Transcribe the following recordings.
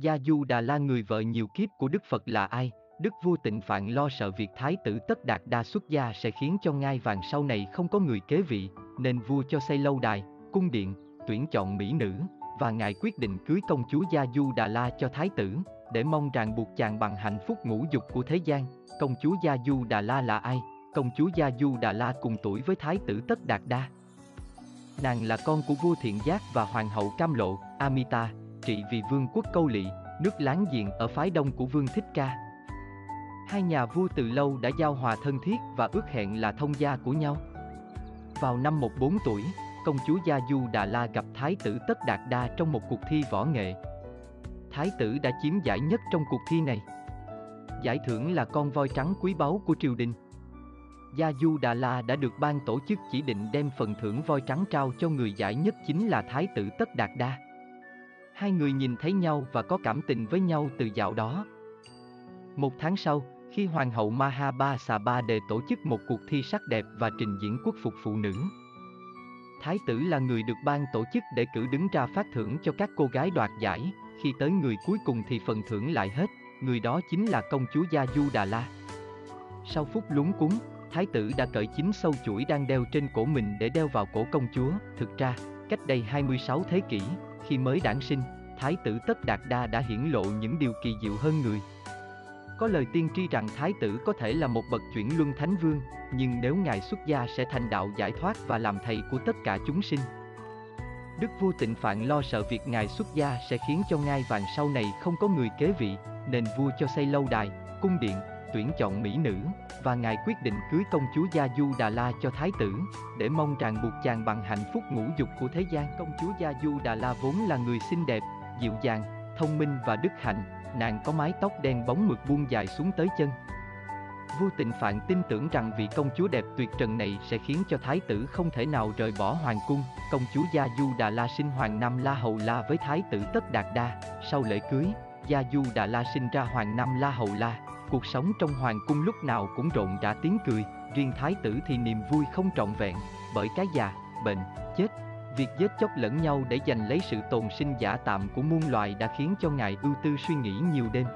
Gia Du Đà La người vợ nhiều kiếp của Đức Phật là ai? Đức vua tịnh phạn lo sợ việc thái tử tất đạt đa xuất gia sẽ khiến cho ngai vàng sau này không có người kế vị, nên vua cho xây lâu đài, cung điện, tuyển chọn mỹ nữ, và ngài quyết định cưới công chúa Gia Du Đà La cho thái tử, để mong ràng buộc chàng bằng hạnh phúc ngũ dục của thế gian. Công chúa Gia Du Đà La là ai? Công chúa Gia Du Đà La cùng tuổi với thái tử Tất Đạt Đa. Nàng là con của vua Thiện Giác và hoàng hậu Cam Lộ, Amita, trị vì vương quốc Câu Lị, nước láng giềng ở phái đông của vương Thích Ca. Hai nhà vua từ lâu đã giao hòa thân thiết và ước hẹn là thông gia của nhau. Vào năm 14 tuổi, công chúa Gia Du Đà La gặp Thái tử Tất Đạt Đa trong một cuộc thi võ nghệ. Thái tử đã chiếm giải nhất trong cuộc thi này. Giải thưởng là con voi trắng quý báu của triều đình. Gia Du Đà La đã được ban tổ chức chỉ định đem phần thưởng voi trắng trao cho người giải nhất chính là Thái tử Tất Đạt Đa. Hai người nhìn thấy nhau và có cảm tình với nhau từ dạo đó. Một tháng sau, khi Hoàng hậu Mahaba Saba đề tổ chức một cuộc thi sắc đẹp và trình diễn quốc phục phụ nữ. Thái tử là người được ban tổ chức để cử đứng ra phát thưởng cho các cô gái đoạt giải, khi tới người cuối cùng thì phần thưởng lại hết, người đó chính là công chúa Gia Du Đà La. Sau phút lúng cuốn, thái tử đã cởi chính sâu chuỗi đang đeo trên cổ mình để đeo vào cổ công chúa. Thực ra, cách đây 26 thế kỷ, khi mới đản sinh, thái tử Tất Đạt Đa đã hiển lộ những điều kỳ diệu hơn người. Có lời tiên tri rằng thái tử có thể là một bậc chuyển luân thánh vương, nhưng nếu ngài xuất gia sẽ thành đạo giải thoát và làm thầy của tất cả chúng sinh. Đức vua tịnh phạn lo sợ việc ngài xuất gia sẽ khiến cho ngai vàng sau này không có người kế vị, nên vua cho xây lâu đài, cung điện, tuyển chọn mỹ nữ, và ngài quyết định cưới công chúa Gia Du Đà La cho thái tử, để mong ràng buộc chàng bằng hạnh phúc ngũ dục của thế gian. Công chúa Gia Du Đà La vốn là người xinh đẹp, dịu dàng, thông minh và đức hạnh, nàng có mái tóc đen bóng mượt buông dài xuống tới chân. Vua Tịnh Phạn tin tưởng rằng vị công chúa đẹp tuyệt trần này sẽ khiến cho thái tử không thể nào rời bỏ hoàng cung. Công chúa Gia Du Đà La sinh hoàng Nam La Hầu La với thái tử Tất Đạt Đa. Sau lễ cưới, Gia Du Đà La sinh ra hoàng Nam La Hầu La. Cuộc sống trong hoàng cung lúc nào cũng rộn rã tiếng cười, riêng thái tử thì niềm vui không trọn vẹn, bởi cái già, bệnh, chết. Việc giết chóc lẫn nhau để giành lấy sự tồn sinh giả tạm của muôn loài đã khiến cho ngài ưu tư suy nghĩ nhiều đêm.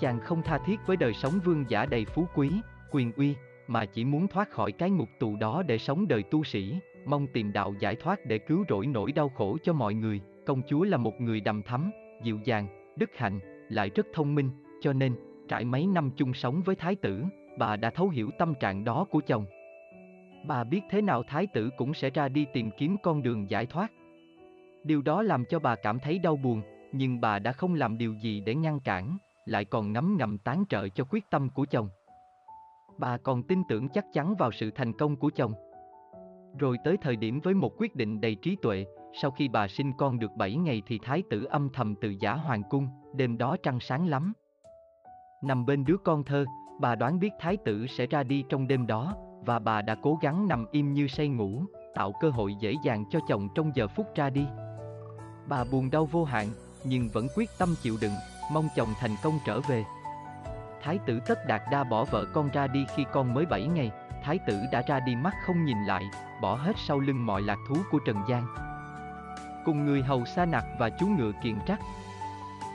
Chàng không tha thiết với đời sống vương giả đầy phú quý, quyền uy, mà chỉ muốn thoát khỏi cái ngục tù đó để sống đời tu sĩ, mong tìm đạo giải thoát để cứu rỗi nỗi đau khổ cho mọi người. Công chúa là một người đầm thắm, dịu dàng, đức hạnh, lại rất thông minh, cho nên, trải mấy năm chung sống với thái tử, bà đã thấu hiểu tâm trạng đó của chồng. Bà biết thế nào thái tử cũng sẽ ra đi tìm kiếm con đường giải thoát. Điều đó làm cho bà cảm thấy đau buồn, nhưng bà đã không làm điều gì để ngăn cản, lại còn ngấm ngầm tán trợ cho quyết tâm của chồng. Bà còn tin tưởng chắc chắn vào sự thành công của chồng. Rồi tới thời điểm với một quyết định đầy trí tuệ, sau khi bà sinh con được 7 ngày thì thái tử âm thầm từ giả hoàng cung, đêm đó trăng sáng lắm. Nằm bên đứa con thơ, bà đoán biết thái tử sẽ ra đi trong đêm đó, và bà đã cố gắng nằm im như say ngủ, tạo cơ hội dễ dàng cho chồng trong giờ phút ra đi. Bà buồn đau vô hạn, nhưng vẫn quyết tâm chịu đựng, mong chồng thành công trở về. Thái tử Tất Đạt Đa bỏ vợ con ra đi khi con mới 7 ngày, thái tử đã ra đi mắt không nhìn lại, bỏ hết sau lưng mọi lạc thú của Trần gian. Cùng người hầu sa nặc và chú ngựa kiện trắc,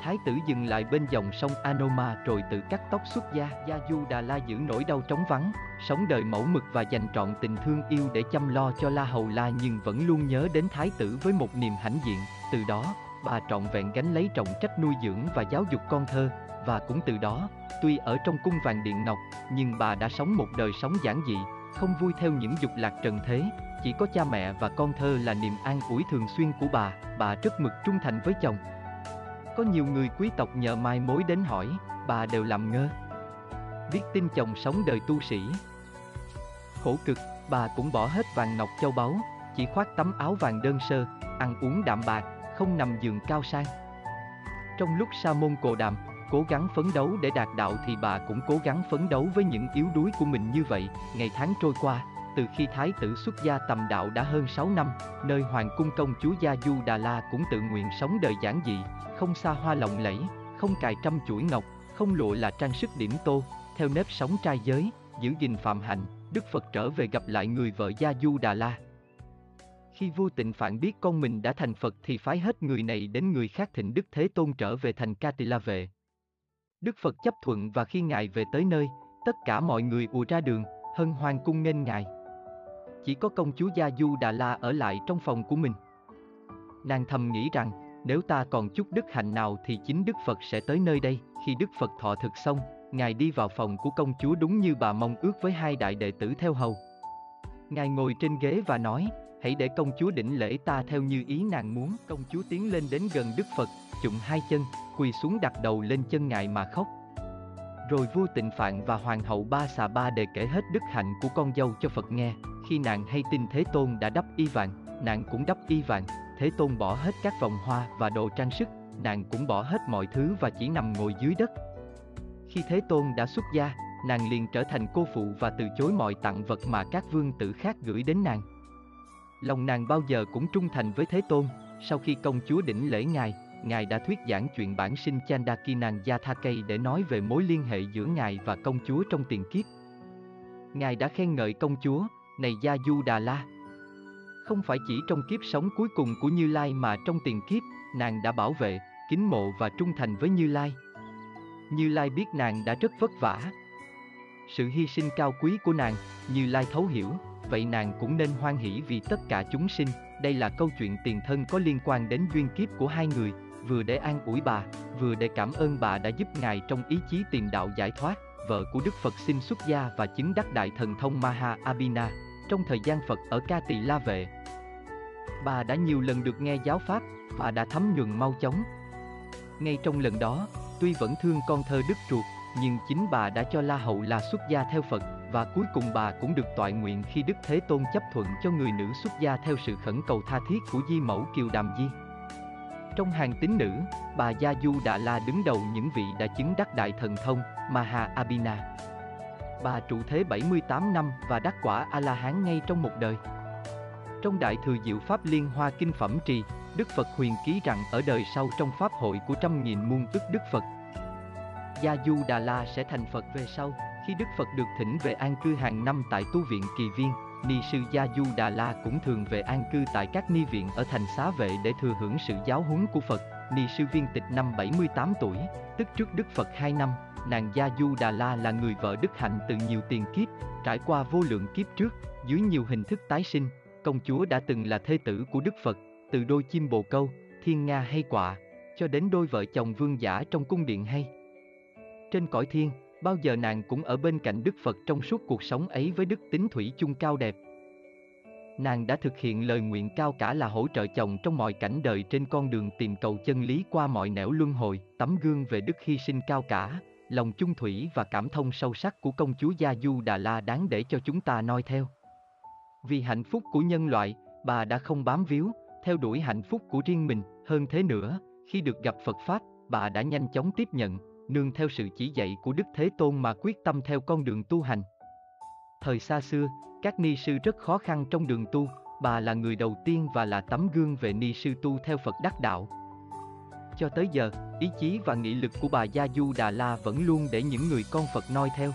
Thái tử dừng lại bên dòng sông Anoma rồi tự cắt tóc xuất gia. Gia Du Đà La giữ nỗi đau trống vắng, sống đời mẫu mực và dành trọn tình thương yêu để chăm lo cho La Hầu La nhưng vẫn luôn nhớ đến Thái tử với một niềm hãnh diện. Từ đó, bà trọn vẹn gánh lấy trọng trách nuôi dưỡng và giáo dục con thơ, và cũng từ đó, tuy ở trong cung vàng điện ngọc, nhưng bà đã sống một đời sống giản dị, không vui theo những dục lạc trần thế, chỉ có cha mẹ và con thơ là niềm an ủi thường xuyên của bà, bà rất mực trung thành với chồng. Có nhiều người quý tộc nhờ mai mối đến hỏi, bà đều làm ngơ. Biết tin chồng sống đời tu sĩ. Khổ cực, bà cũng bỏ hết vàng ngọc châu báu, chỉ khoác tấm áo vàng đơn sơ, ăn uống đạm bạc, không nằm giường cao sang. Trong lúc Sa môn Cồ Đàm cố gắng phấn đấu để đạt đạo thì bà cũng cố gắng phấn đấu với những yếu đuối của mình như vậy. Ngày tháng trôi qua, từ khi Thái tử xuất gia tầm đạo đã hơn 6 năm, nơi Hoàng cung công chúa Gia Du Đà La cũng tự nguyện sống đời giản dị, không xa hoa lộng lẫy, không cài trăm chuỗi ngọc, không lụa là trang sức điểm tô, theo nếp sống trai giới, giữ gìn phạm hạnh, Đức Phật trở về gặp lại người vợ Gia Du Đà La. Khi vua tịnh phạn biết con mình đã thành Phật thì phái hết người này đến người khác thịnh Đức Thế Tôn trở về thành Ca Tỳ La Vệ. Đức Phật chấp thuận và khi Ngài về tới nơi, tất cả mọi người ùa ra đường, hân hoan cung nghênh Ngài. Chỉ có công chúa Gia Du Đà La ở lại trong phòng của mình. Nàng thầm nghĩ rằng, nếu ta còn chút đức hạnh nào thì chính Đức Phật sẽ tới nơi đây. Khi Đức Phật thọ thực xong, Ngài đi vào phòng của công chúa đúng như bà mong ước với hai đại đệ tử theo hầu. Ngài ngồi trên ghế và nói, hãy để công chúa đỉnh lễ ta theo như ý nàng muốn. Công chúa tiến lên đến gần Đức Phật, chụm hai chân, quỳ xuống đặt đầu lên chân ngài mà khóc. Rồi vua tịnh phạn và hoàng hậu ba xà ba đề kể hết đức hạnh của con dâu cho Phật nghe. Khi nàng hay tin Thế Tôn đã đắp y vàng, nàng cũng đắp y vàng. Thế Tôn bỏ hết các vòng hoa và đồ trang sức, nàng cũng bỏ hết mọi thứ và chỉ nằm ngồi dưới đất. Khi Thế Tôn đã xuất gia, nàng liền trở thành cô phụ và từ chối mọi tặng vật mà các vương tử khác gửi đến nàng. Lòng nàng bao giờ cũng trung thành với Thế Tôn, sau khi công chúa đỉnh lễ ngài, ngài đã thuyết giảng chuyện bản sinh Chandakinan Yathakei để nói về mối liên hệ giữa ngài và công chúa trong tiền kiếp. Ngài đã khen ngợi công chúa, này Gia Du Đà La. Không phải chỉ trong kiếp sống cuối cùng của Như Lai mà trong tiền kiếp, nàng đã bảo vệ, kính mộ và trung thành với Như Lai. Như Lai biết nàng đã rất vất vả. Sự hy sinh cao quý của nàng, Như Lai thấu hiểu, vậy nàng cũng nên hoan hỷ vì tất cả chúng sinh. Đây là câu chuyện tiền thân có liên quan đến duyên kiếp của hai người, vừa để an ủi bà, vừa để cảm ơn bà đã giúp ngài trong ý chí tìm đạo giải thoát. Vợ của Đức Phật xin xuất gia và chứng đắc đại thần thông Maha Abhina trong thời gian Phật ở Ca Tỳ La Vệ. Bà đã nhiều lần được nghe giáo pháp và đã thấm nhuần mau chóng. Ngay trong lần đó, tuy vẫn thương con thơ Đức Ruột, nhưng chính bà đã cho La Hậu là xuất gia theo Phật, và cuối cùng bà cũng được toại nguyện khi Đức Thế Tôn chấp thuận cho người nữ xuất gia theo sự khẩn cầu tha thiết của Di Mẫu Kiều Đàm Di. Trong hàng tín nữ, bà Gia Du Đà La đứng đầu những vị đã chứng đắc đại thần thông, Maha Abhina. Bà trụ thế 78 năm và đắc quả A-la-hán ngay trong một đời. Trong Đại Thừa Diệu Pháp Liên Hoa Kinh Phẩm Trì, Đức Phật huyền ký rằng ở đời sau trong Pháp hội của trăm nghìn muôn ức Đức Phật, Gia Du Đà La sẽ thành Phật về sau, khi Đức Phật được thỉnh về an cư hàng năm tại tu viện Kỳ Viên, Ni sư Gia Du Đà La cũng thường về an cư tại các ni viện ở thành xá vệ để thừa hưởng sự giáo huấn của Phật. Ni sư viên tịch năm 78 tuổi, tức trước Đức Phật 2 năm, nàng Gia Du Đà La là người vợ đức hạnh từ nhiều tiền kiếp, trải qua vô lượng kiếp trước, dưới nhiều hình thức tái sinh, công chúa đã từng là thê tử của Đức Phật, từ đôi chim bồ câu, thiên nga hay quạ, cho đến đôi vợ chồng vương giả trong cung điện hay. Trên cõi thiên, bao giờ nàng cũng ở bên cạnh Đức Phật trong suốt cuộc sống ấy với đức tính thủy chung cao đẹp. Nàng đã thực hiện lời nguyện cao cả là hỗ trợ chồng trong mọi cảnh đời trên con đường tìm cầu chân lý qua mọi nẻo luân hồi, tấm gương về đức hy sinh cao cả, lòng chung thủy và cảm thông sâu sắc của công chúa Gia Du Đà La đáng để cho chúng ta noi theo. Vì hạnh phúc của nhân loại, bà đã không bám víu, theo đuổi hạnh phúc của riêng mình, hơn thế nữa, khi được gặp Phật Pháp, bà đã nhanh chóng tiếp nhận, nương theo sự chỉ dạy của Đức Thế Tôn mà quyết tâm theo con đường tu hành. Thời xa xưa, các ni sư rất khó khăn trong đường tu, bà là người đầu tiên và là tấm gương về ni sư tu theo Phật đắc đạo. Cho tới giờ, ý chí và nghị lực của bà Gia Du Đà La vẫn luôn để những người con Phật noi theo.